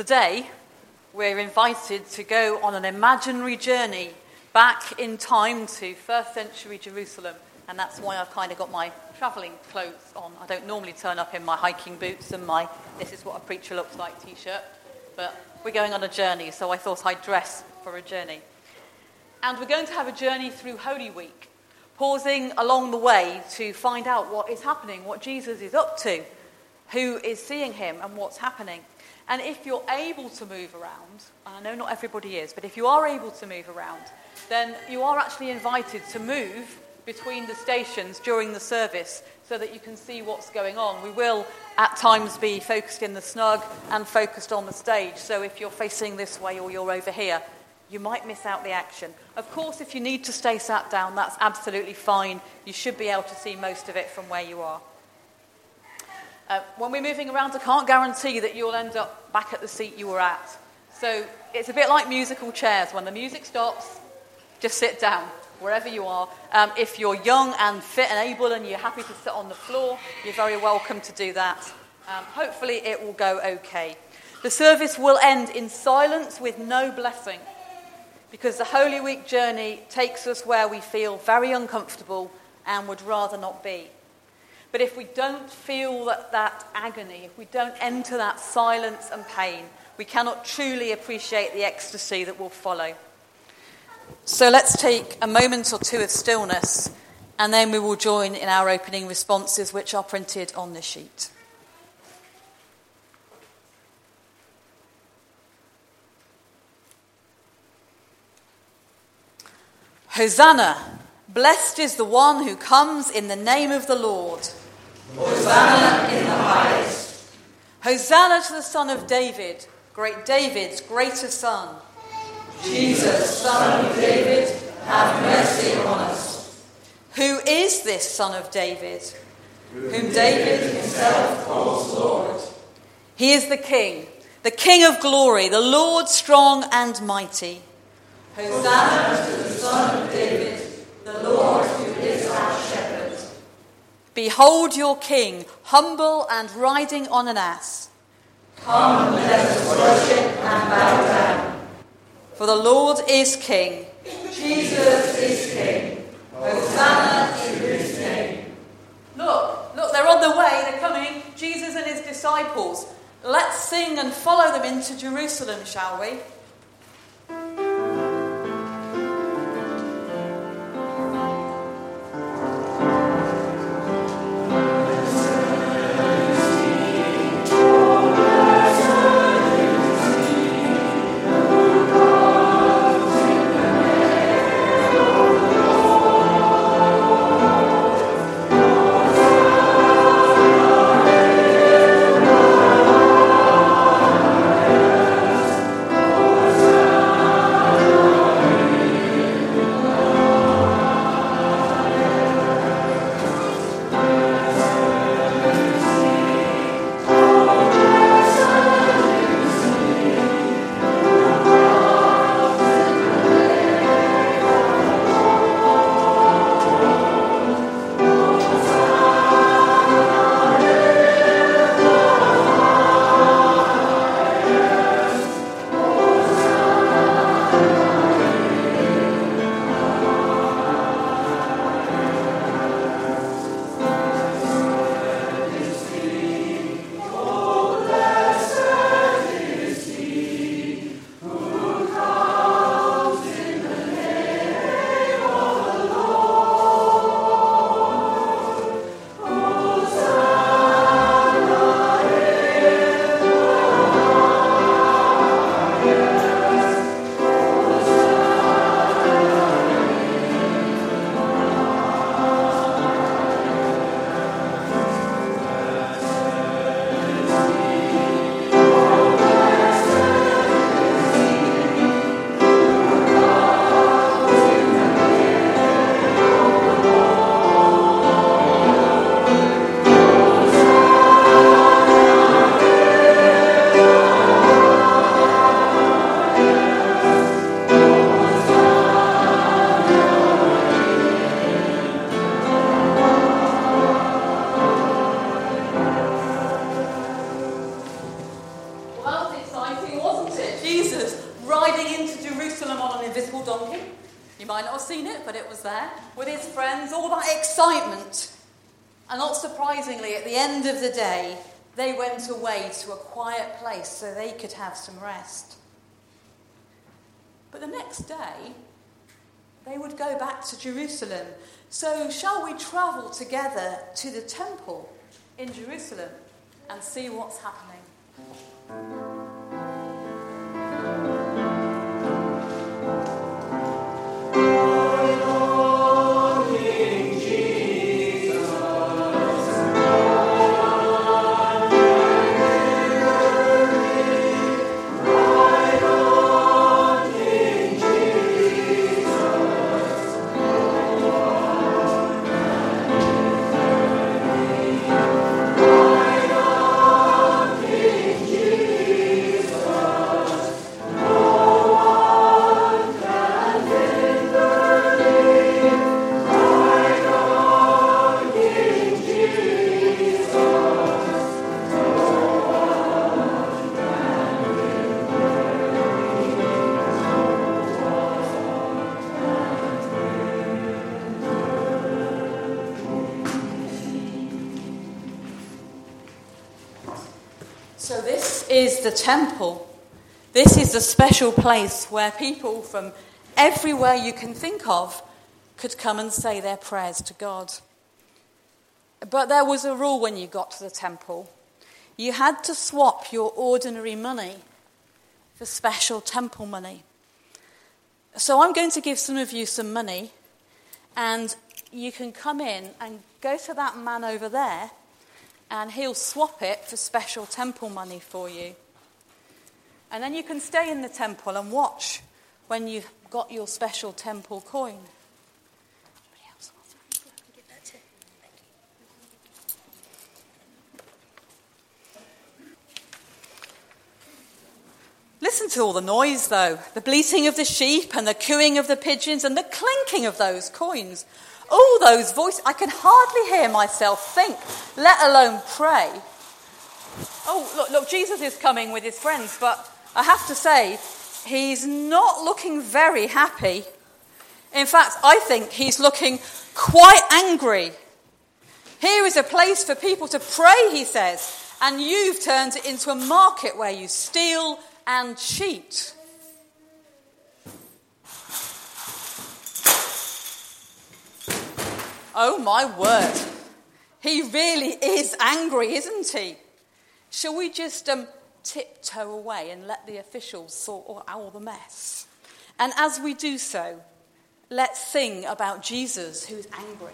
Today, we're invited to go on an imaginary journey back in time to first century Jerusalem. And that's why I've kind of got my travelling clothes on. I don't normally turn up in my hiking boots and my this is what a preacher looks like t shirt. But we're going on a journey, so I thought I'd dress for a journey. And we're going to have a journey through Holy Week, pausing along the way to find out what is happening, what Jesus is up to, who is seeing him, and what's happening. And if you're able to move around, I know not everybody is, but if you are able to move around, then you are actually invited to move between the stations during the service so that you can see what's going on. We will at times be focused in the snug and focused on the stage. So if you're facing this way or you're over here, you might miss out the action. Of course, if you need to stay sat down, that's absolutely fine. You should be able to see most of it from where you are. Uh, when we're moving around, I can't guarantee that you'll end up back at the seat you were at. So it's a bit like musical chairs. When the music stops, just sit down wherever you are. Um, if you're young and fit and able and you're happy to sit on the floor, you're very welcome to do that. Um, hopefully, it will go okay. The service will end in silence with no blessing because the Holy Week journey takes us where we feel very uncomfortable and would rather not be. But if we don't feel that, that agony, if we don't enter that silence and pain, we cannot truly appreciate the ecstasy that will follow. So let's take a moment or two of stillness, and then we will join in our opening responses, which are printed on the sheet. Hosanna! Blessed is the one who comes in the name of the Lord. Hosanna in the highest. Hosanna to the Son of David, great David's greater son. Jesus, Son of David, have mercy on us. Who is this Son of David? Whom David himself calls Lord. He is the King, the King of glory, the Lord strong and mighty. Hosanna to the Son of David, the Lord who is our shepherd. Behold your king, humble and riding on an ass. Come, let us worship and bow down. For the Lord is king. Jesus is king. Hosanna to his name. Look, look, they're on the way, they're coming. Jesus and his disciples. Let's sing and follow them into Jerusalem, shall we? Some rest. But the next day, they would go back to Jerusalem. So, shall we travel together to the temple in Jerusalem and see what's happening? So, the temple. This is the special place where people from everywhere you can think of could come and say their prayers to God. But there was a rule when you got to the temple you had to swap your ordinary money for special temple money. So, I'm going to give some of you some money, and you can come in and go to that man over there and he'll swap it for special temple money for you. And then you can stay in the temple and watch when you've got your special temple coin. Listen to all the noise, though the bleating of the sheep and the cooing of the pigeons and the clinking of those coins all those voices. I can hardly hear myself think, let alone pray. Oh, look, look, Jesus is coming with his friends, but I have to say, he's not looking very happy. In fact, I think he's looking quite angry. Here is a place for people to pray, he says, and you've turned it into a market where you steal and cheat. Oh my word. He really is angry, isn't he? Shall we just um, tiptoe away and let the officials sort all the mess? And as we do so, let's sing about Jesus who's angry.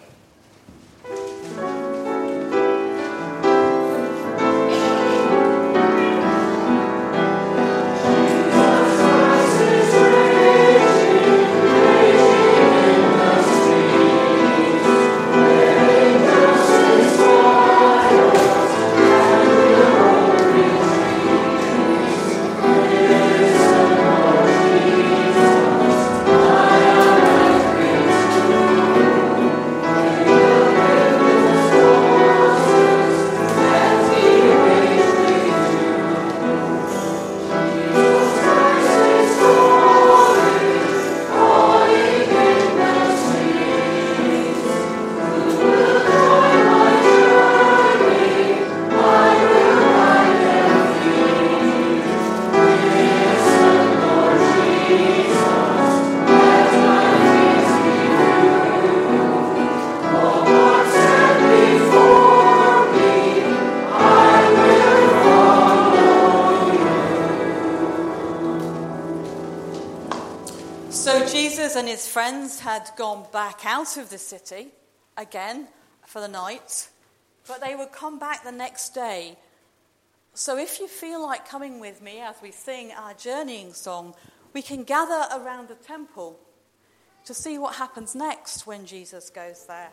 Gone back out of the city again for the night, but they would come back the next day. So if you feel like coming with me as we sing our journeying song, we can gather around the temple to see what happens next when Jesus goes there.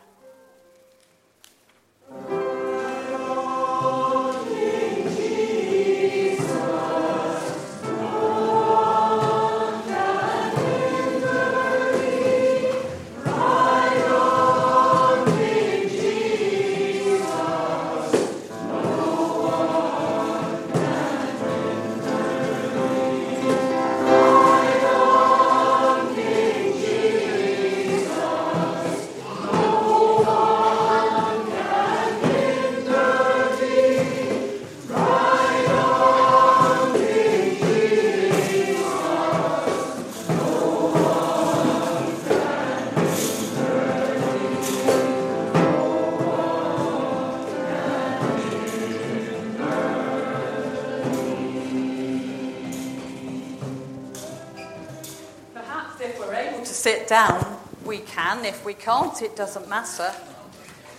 Can. If we can't, it doesn't matter.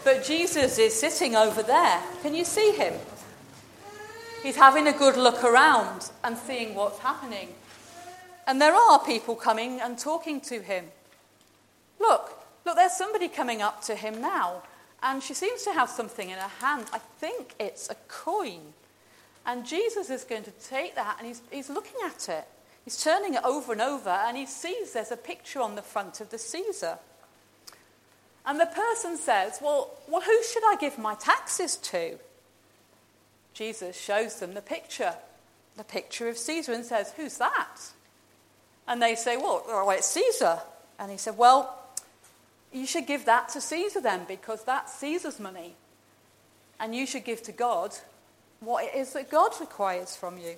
But Jesus is sitting over there. Can you see him? He's having a good look around and seeing what's happening. And there are people coming and talking to him. Look, look, there's somebody coming up to him now. And she seems to have something in her hand. I think it's a coin. And Jesus is going to take that and he's, he's looking at it. He's turning it over and over and he sees there's a picture on the front of the Caesar. And the person says, Well, well who should I give my taxes to? Jesus shows them the picture, the picture of Caesar, and says, Who's that? And they say, Well, oh, well it's Caesar. And he said, Well, you should give that to Caesar then, because that's Caesar's money. And you should give to God what it is that God requires from you.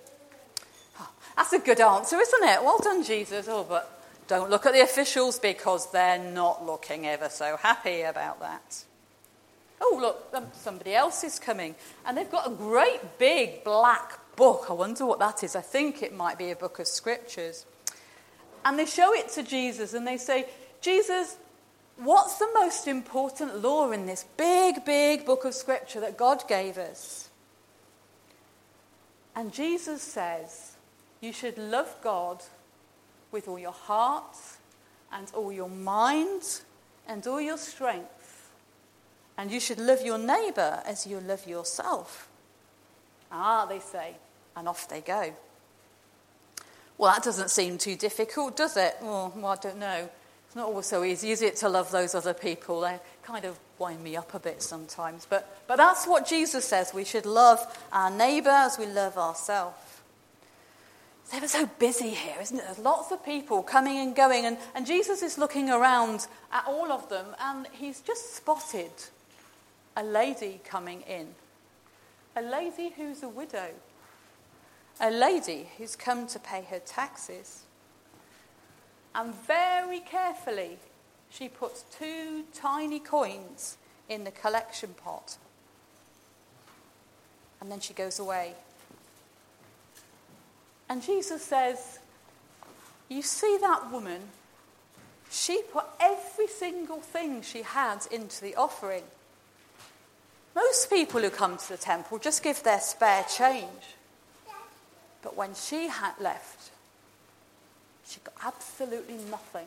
Oh, that's a good answer, isn't it? Well done, Jesus. Oh, but don't look at the officials because they're not looking ever so happy about that. Oh, look, um, somebody else is coming. And they've got a great big black book. I wonder what that is. I think it might be a book of scriptures. And they show it to Jesus and they say, Jesus, what's the most important law in this big, big book of scripture that God gave us? And Jesus says, You should love God with all your heart and all your mind and all your strength. And you should love your neighbor as you love yourself. Ah, they say, and off they go. Well, that doesn't seem too difficult, does it? Oh, well, I don't know. It's not always so easy, is it, to love those other people? They kind of wind me up a bit sometimes. But, but that's what Jesus says. We should love our neighbor as we love ourselves. They were so busy here, isn't it? There's lots of people coming and going, and, and Jesus is looking around at all of them, and he's just spotted a lady coming in. A lady who's a widow. A lady who's come to pay her taxes. And very carefully, she puts two tiny coins in the collection pot. And then she goes away. And Jesus says, You see that woman? She put every single thing she had into the offering. Most people who come to the temple just give their spare change. But when she had left, she got absolutely nothing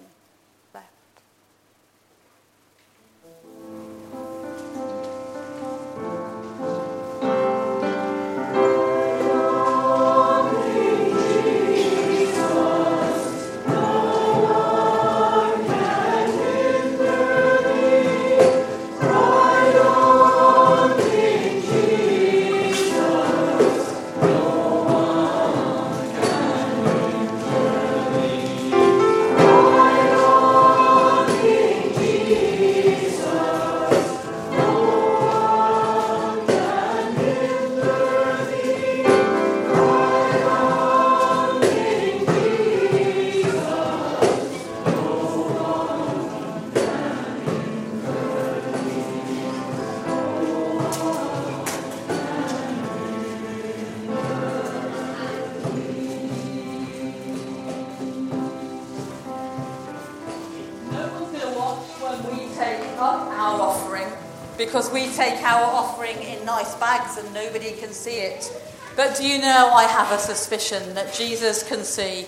bags and nobody can see it. But do you know, I have a suspicion that Jesus can see.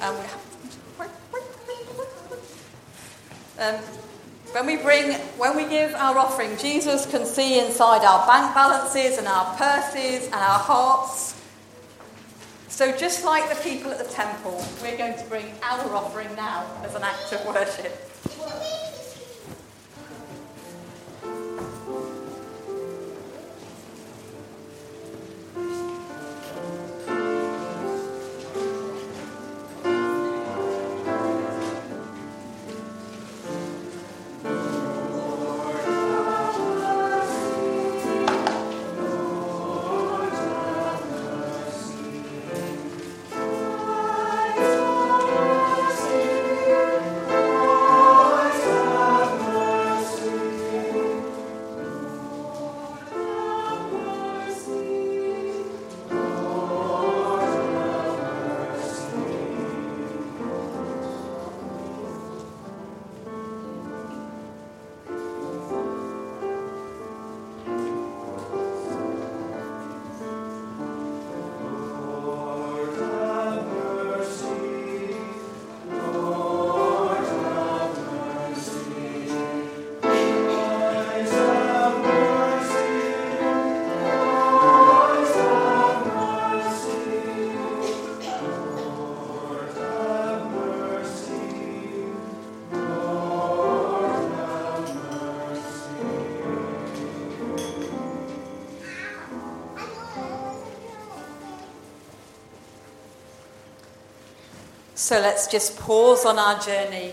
Um, um, when we bring, when we give our offering, Jesus can see inside our bank balances and our purses and our hearts. So just like the people at the temple, we're going to bring our offering now as an act of worship. So let's just pause on our journey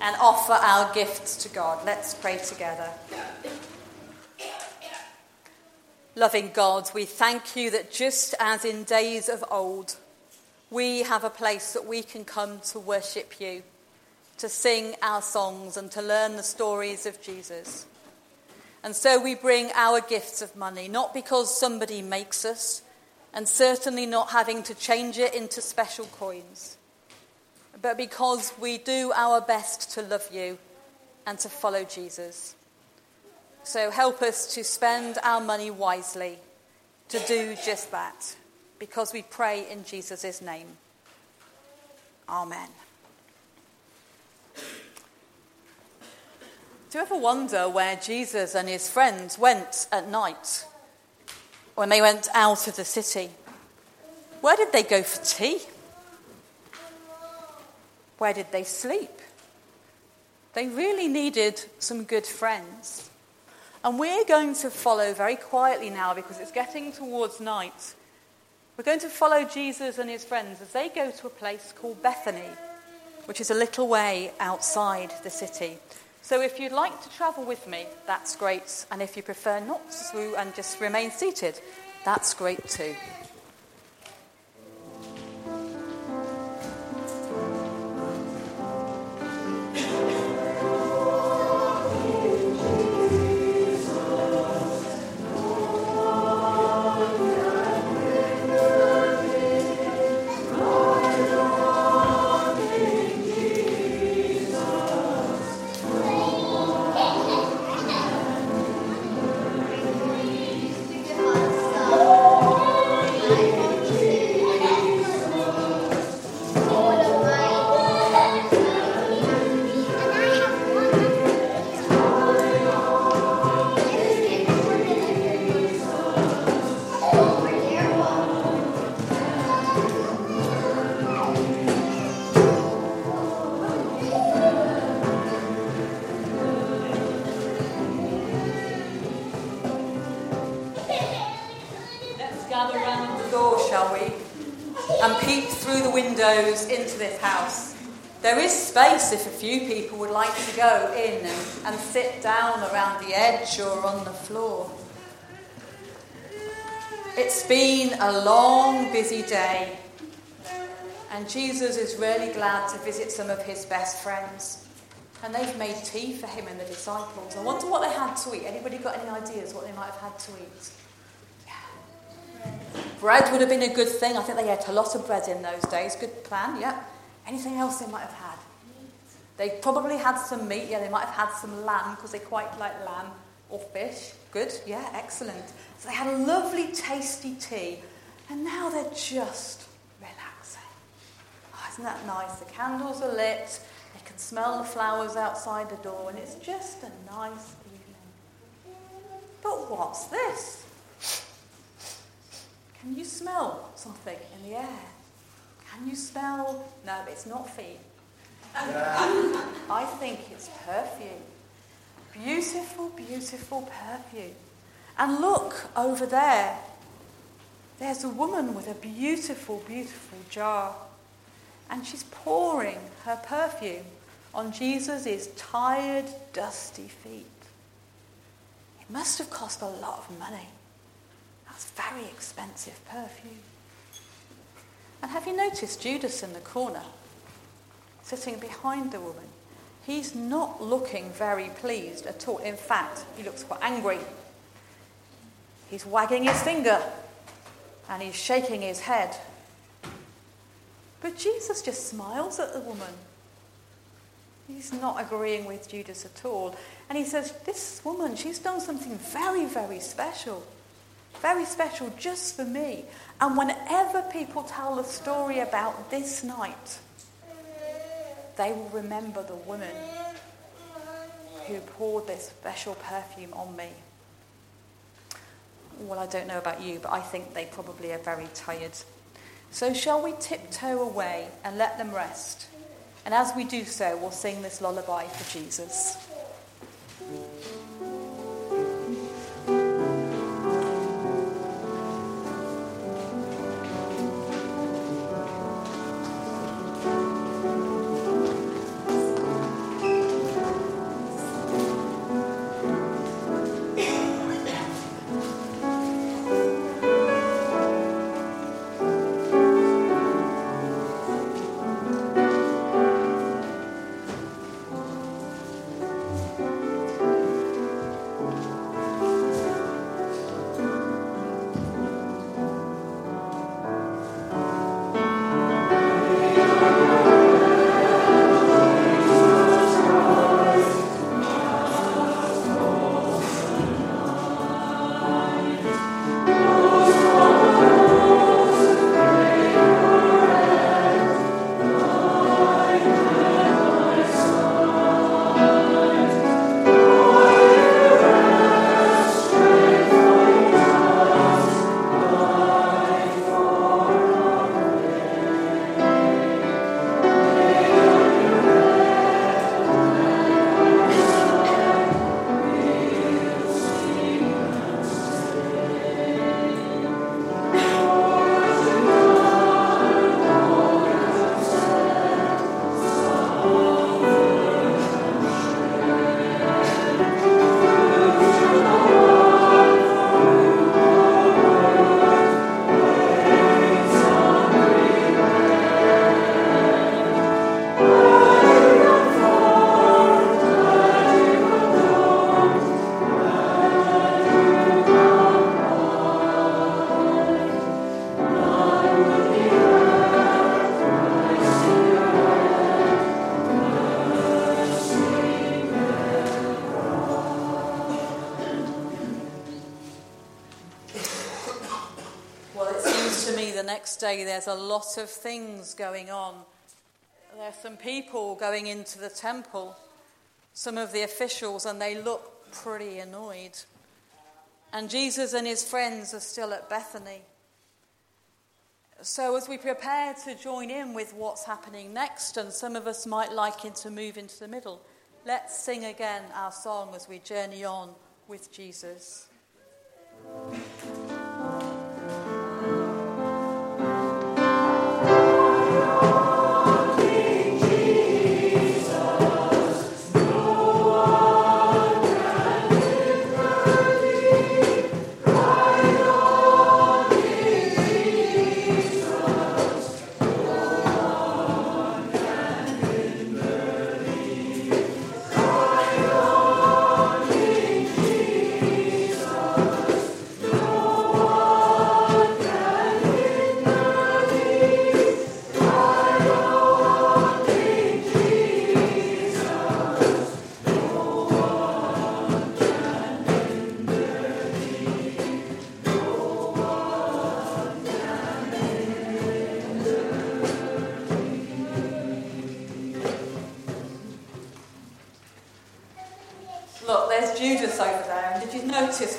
and offer our gifts to God. Let's pray together. Loving God, we thank you that just as in days of old, we have a place that we can come to worship you, to sing our songs, and to learn the stories of Jesus. And so we bring our gifts of money, not because somebody makes us, and certainly not having to change it into special coins, but because we do our best to love you and to follow Jesus. So help us to spend our money wisely to do just that, because we pray in Jesus' name. Amen. Do you ever wonder where Jesus and his friends went at night when they went out of the city? Where did they go for tea? Where did they sleep? They really needed some good friends. And we're going to follow very quietly now because it's getting towards night. We're going to follow Jesus and his friends as they go to a place called Bethany, which is a little way outside the city. So if you'd like to travel with me, that's great. And if you prefer not to and just remain seated, that's great too. Space if a few people would like to go in and, and sit down around the edge or on the floor. It's been a long, busy day, and Jesus is really glad to visit some of his best friends. And they've made tea for him and the disciples. I wonder what they had to eat. Anybody got any ideas what they might have had to eat? Yeah. Bread would have been a good thing. I think they ate a lot of bread in those days. Good plan, yeah. Anything else they might have had? They probably had some meat. Yeah, they might have had some lamb because they quite like lamb or fish. Good. Yeah, excellent. So they had a lovely, tasty tea. And now they're just relaxing. Oh, isn't that nice? The candles are lit. They can smell the flowers outside the door. And it's just a nice evening. But what's this? Can you smell something in the air? Can you smell? No, it's not feet. I think it's perfume. Beautiful, beautiful perfume. And look over there. There's a woman with a beautiful, beautiful jar. And she's pouring her perfume on Jesus' tired, dusty feet. It must have cost a lot of money. That's very expensive perfume. And have you noticed Judas in the corner? sitting behind the woman. He's not looking very pleased at all. In fact, he looks quite angry. He's wagging his finger and he's shaking his head. But Jesus just smiles at the woman. He's not agreeing with Judas at all. And he says, This woman, she's done something very, very special. Very special just for me. And whenever people tell the story about this night, they will remember the woman who poured this special perfume on me. Well, I don't know about you, but I think they probably are very tired. So, shall we tiptoe away and let them rest? And as we do so, we'll sing this lullaby for Jesus. There's a lot of things going on. There are some people going into the temple, some of the officials, and they look pretty annoyed. And Jesus and his friends are still at Bethany. So, as we prepare to join in with what's happening next, and some of us might like it to move into the middle, let's sing again our song as we journey on with Jesus.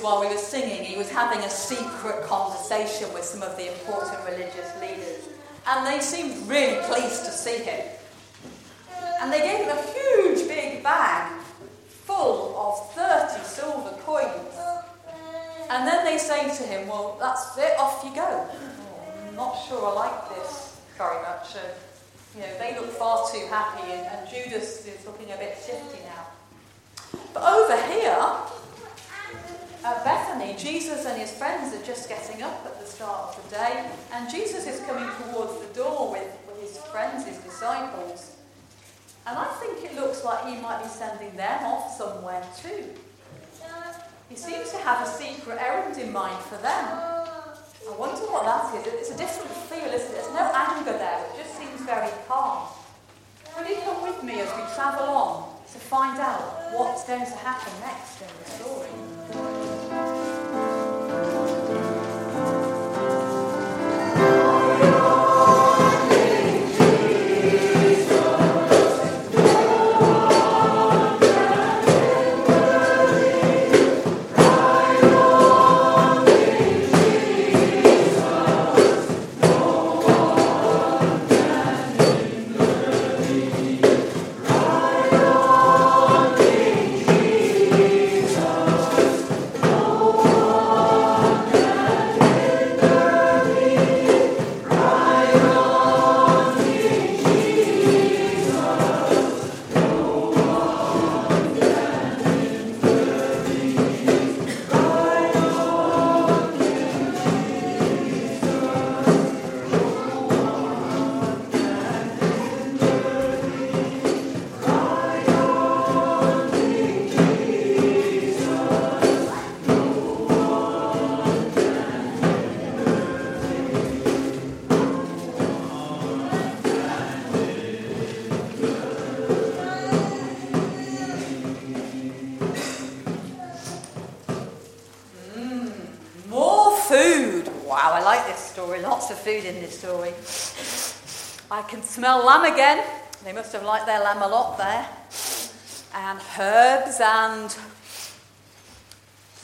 While we were singing, he was having a secret conversation with some of the important religious leaders. And they seemed really pleased to see him. And they gave him a huge big bag full of 30 silver coins. And then they say to him, Well, that's it, off you go. Oh, I'm not sure I like this very much. Uh, you know, they look far too happy, and, and Judas is looking a bit shifty. But over here, at Bethany, Jesus and his friends are just getting up at the start of the day, and Jesus is coming towards the door with, with his friends, his disciples. And I think it looks like he might be sending them off somewhere too. He seems to have a secret errand in mind for them. I wonder what that is. It's a different feel, isn't it? There's no anger there, it just seems very calm. Will you come with me as we travel on to find out what's going to happen next in the story? Smell lamb again. They must have liked their lamb a lot there. And herbs and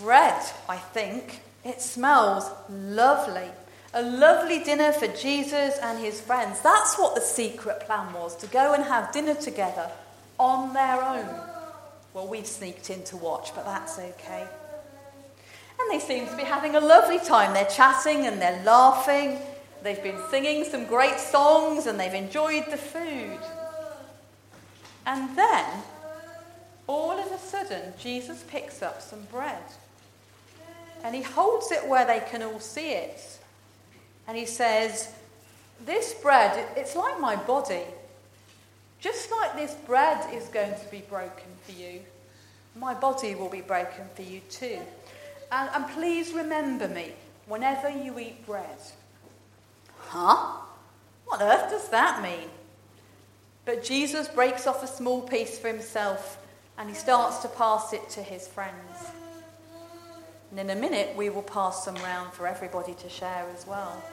bread, I think. It smells lovely. A lovely dinner for Jesus and his friends. That's what the secret plan was to go and have dinner together on their own. Well, we've sneaked in to watch, but that's okay. And they seem to be having a lovely time. They're chatting and they're laughing They've been singing some great songs and they've enjoyed the food. And then, all of a sudden, Jesus picks up some bread. And he holds it where they can all see it. And he says, This bread, it's like my body. Just like this bread is going to be broken for you, my body will be broken for you too. And, and please remember me whenever you eat bread. Huh? What on earth does that mean? But Jesus breaks off a small piece for himself and he starts to pass it to his friends. And in a minute, we will pass some round for everybody to share as well.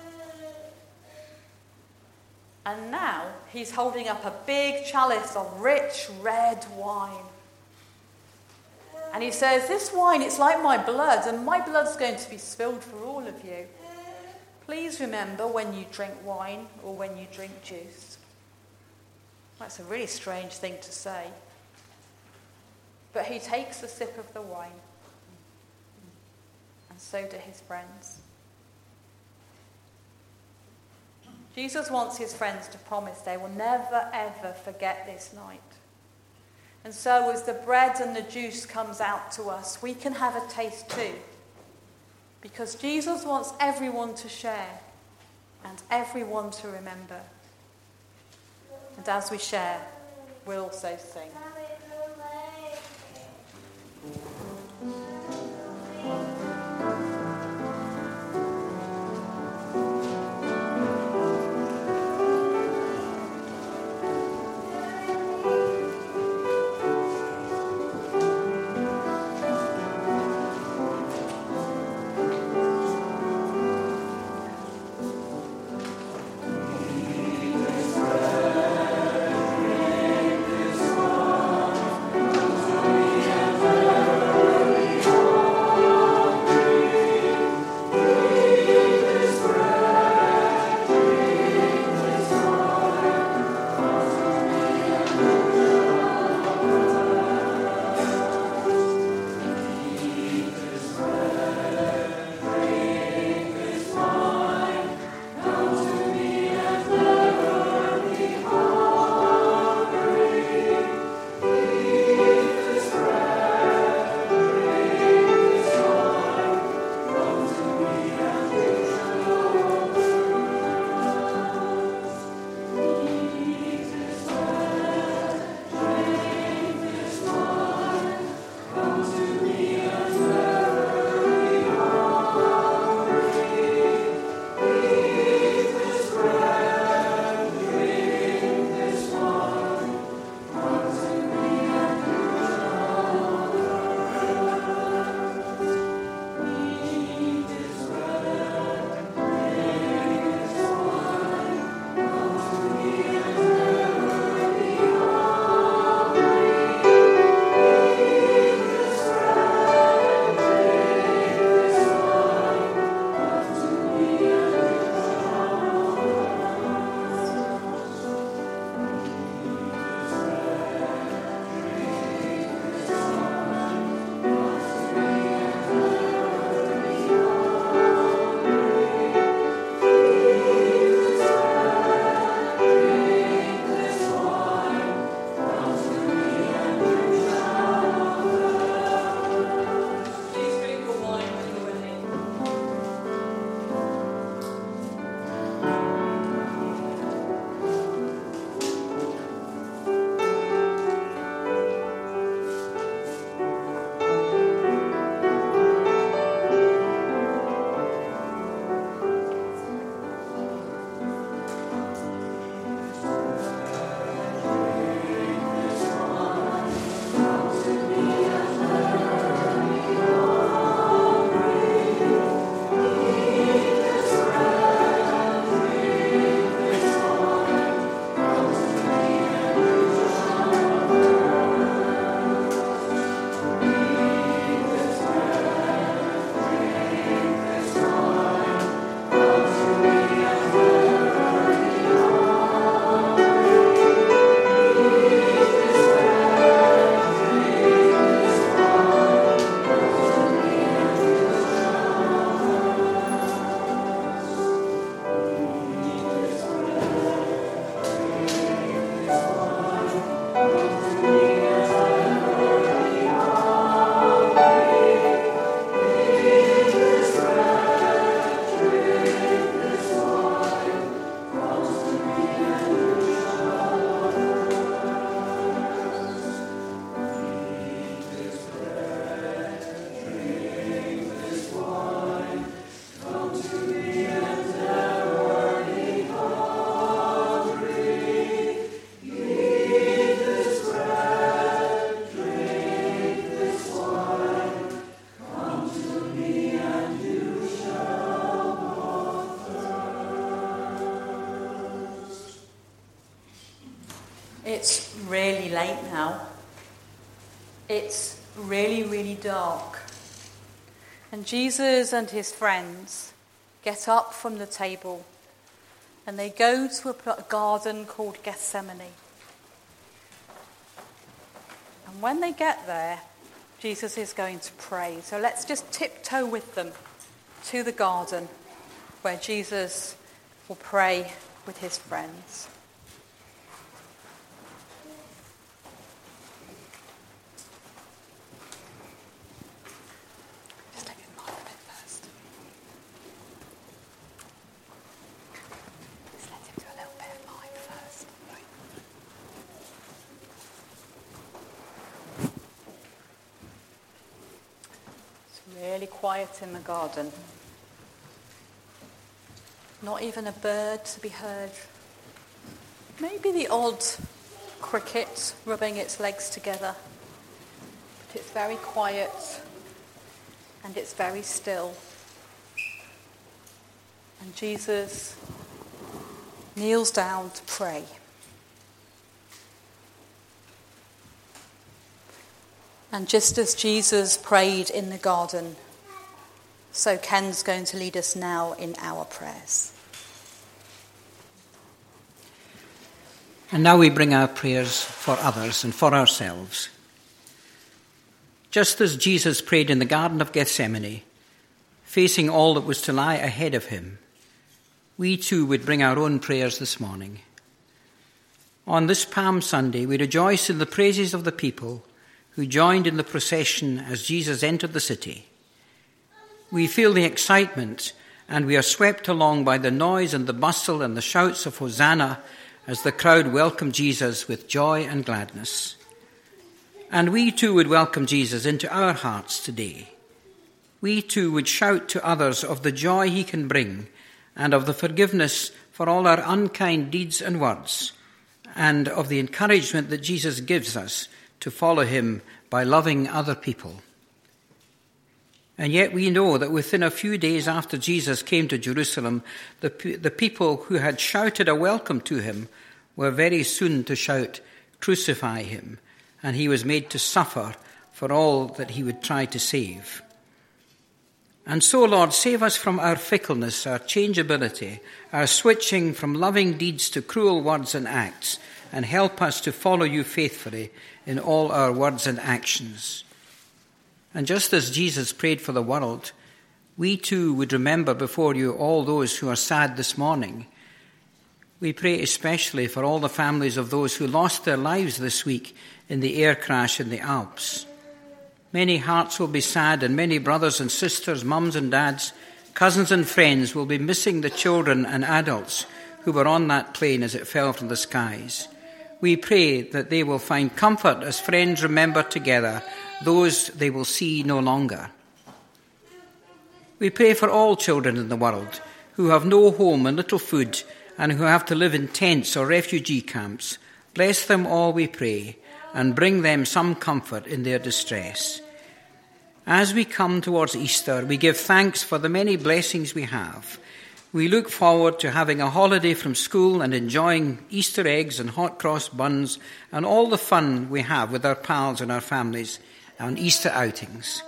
And now he's holding up a big chalice of rich red wine. And he says, This wine, it's like my blood, and my blood's going to be spilled for all of you. Please remember when you drink wine or when you drink juice. That's a really strange thing to say. But he takes a sip of the wine, and so do his friends. Jesus wants his friends to promise they will never ever forget this night. And so, as the bread and the juice comes out to us, we can have a taste too. Because Jesus wants everyone to share and everyone to remember. And as we share, we'll also sing. Jesus and his friends get up from the table and they go to a garden called Gethsemane. And when they get there, Jesus is going to pray. So let's just tiptoe with them to the garden where Jesus will pray with his friends. Really quiet in the garden. Not even a bird to be heard. Maybe the odd cricket rubbing its legs together. But it's very quiet and it's very still. And Jesus kneels down to pray. And just as Jesus prayed in the garden, so Ken's going to lead us now in our prayers. And now we bring our prayers for others and for ourselves. Just as Jesus prayed in the Garden of Gethsemane, facing all that was to lie ahead of him, we too would bring our own prayers this morning. On this Palm Sunday, we rejoice in the praises of the people who joined in the procession as Jesus entered the city. We feel the excitement and we are swept along by the noise and the bustle and the shouts of Hosanna as the crowd welcome Jesus with joy and gladness. And we too would welcome Jesus into our hearts today. We too would shout to others of the joy he can bring and of the forgiveness for all our unkind deeds and words, and of the encouragement that Jesus gives us to follow him by loving other people. And yet we know that within a few days after Jesus came to Jerusalem, the, the people who had shouted a welcome to him were very soon to shout, Crucify him, and he was made to suffer for all that he would try to save. And so, Lord, save us from our fickleness, our changeability, our switching from loving deeds to cruel words and acts, and help us to follow you faithfully in all our words and actions. And just as Jesus prayed for the world, we too would remember before you all those who are sad this morning. We pray especially for all the families of those who lost their lives this week in the air crash in the Alps. Many hearts will be sad, and many brothers and sisters, mums and dads, cousins and friends will be missing the children and adults who were on that plane as it fell from the skies we pray that they will find comfort as friends remember together those they will see no longer. We pray for all children in the world who have no home and little food and who have to live in tents or refugee camps. Bless them all, we pray, and bring them some comfort in their distress. As we come towards Easter, we give thanks for the many blessings we have we look forward to having a holiday from school and enjoying Easter eggs and hot cross buns and all the fun we have with our pals and our families on Easter outings.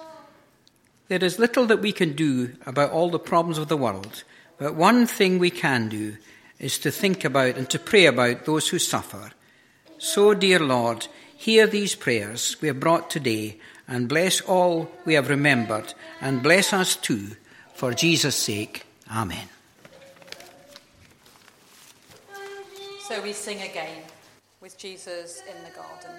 There is little that we can do about all the problems of the world, but one thing we can do is to think about and to pray about those who suffer. So, dear Lord, hear these prayers we have brought today and bless all we have remembered and bless us too, for Jesus' sake. Amen. So we sing again with Jesus in the garden.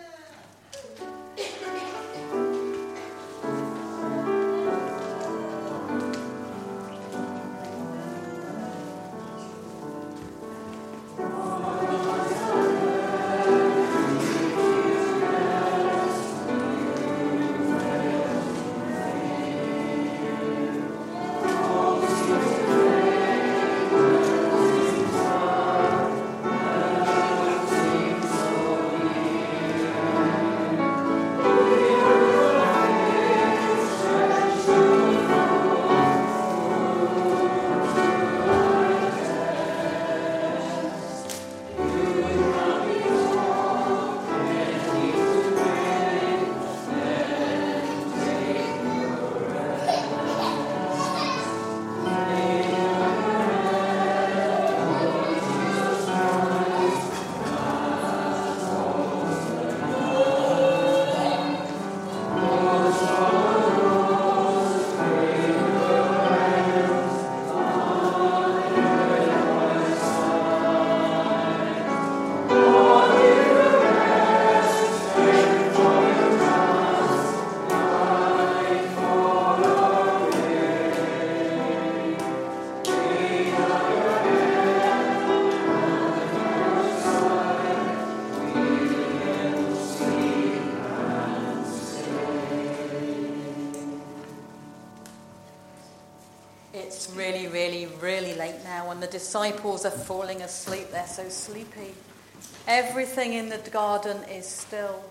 Disciples are falling asleep. They're so sleepy. Everything in the garden is still.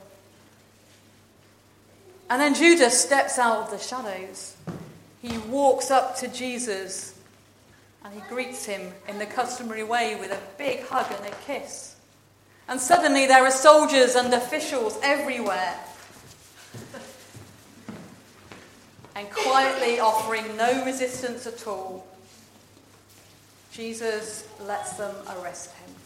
And then Judas steps out of the shadows. He walks up to Jesus and he greets him in the customary way with a big hug and a kiss. And suddenly there are soldiers and officials everywhere. and quietly offering no resistance at all, Jesus lets them arrest him.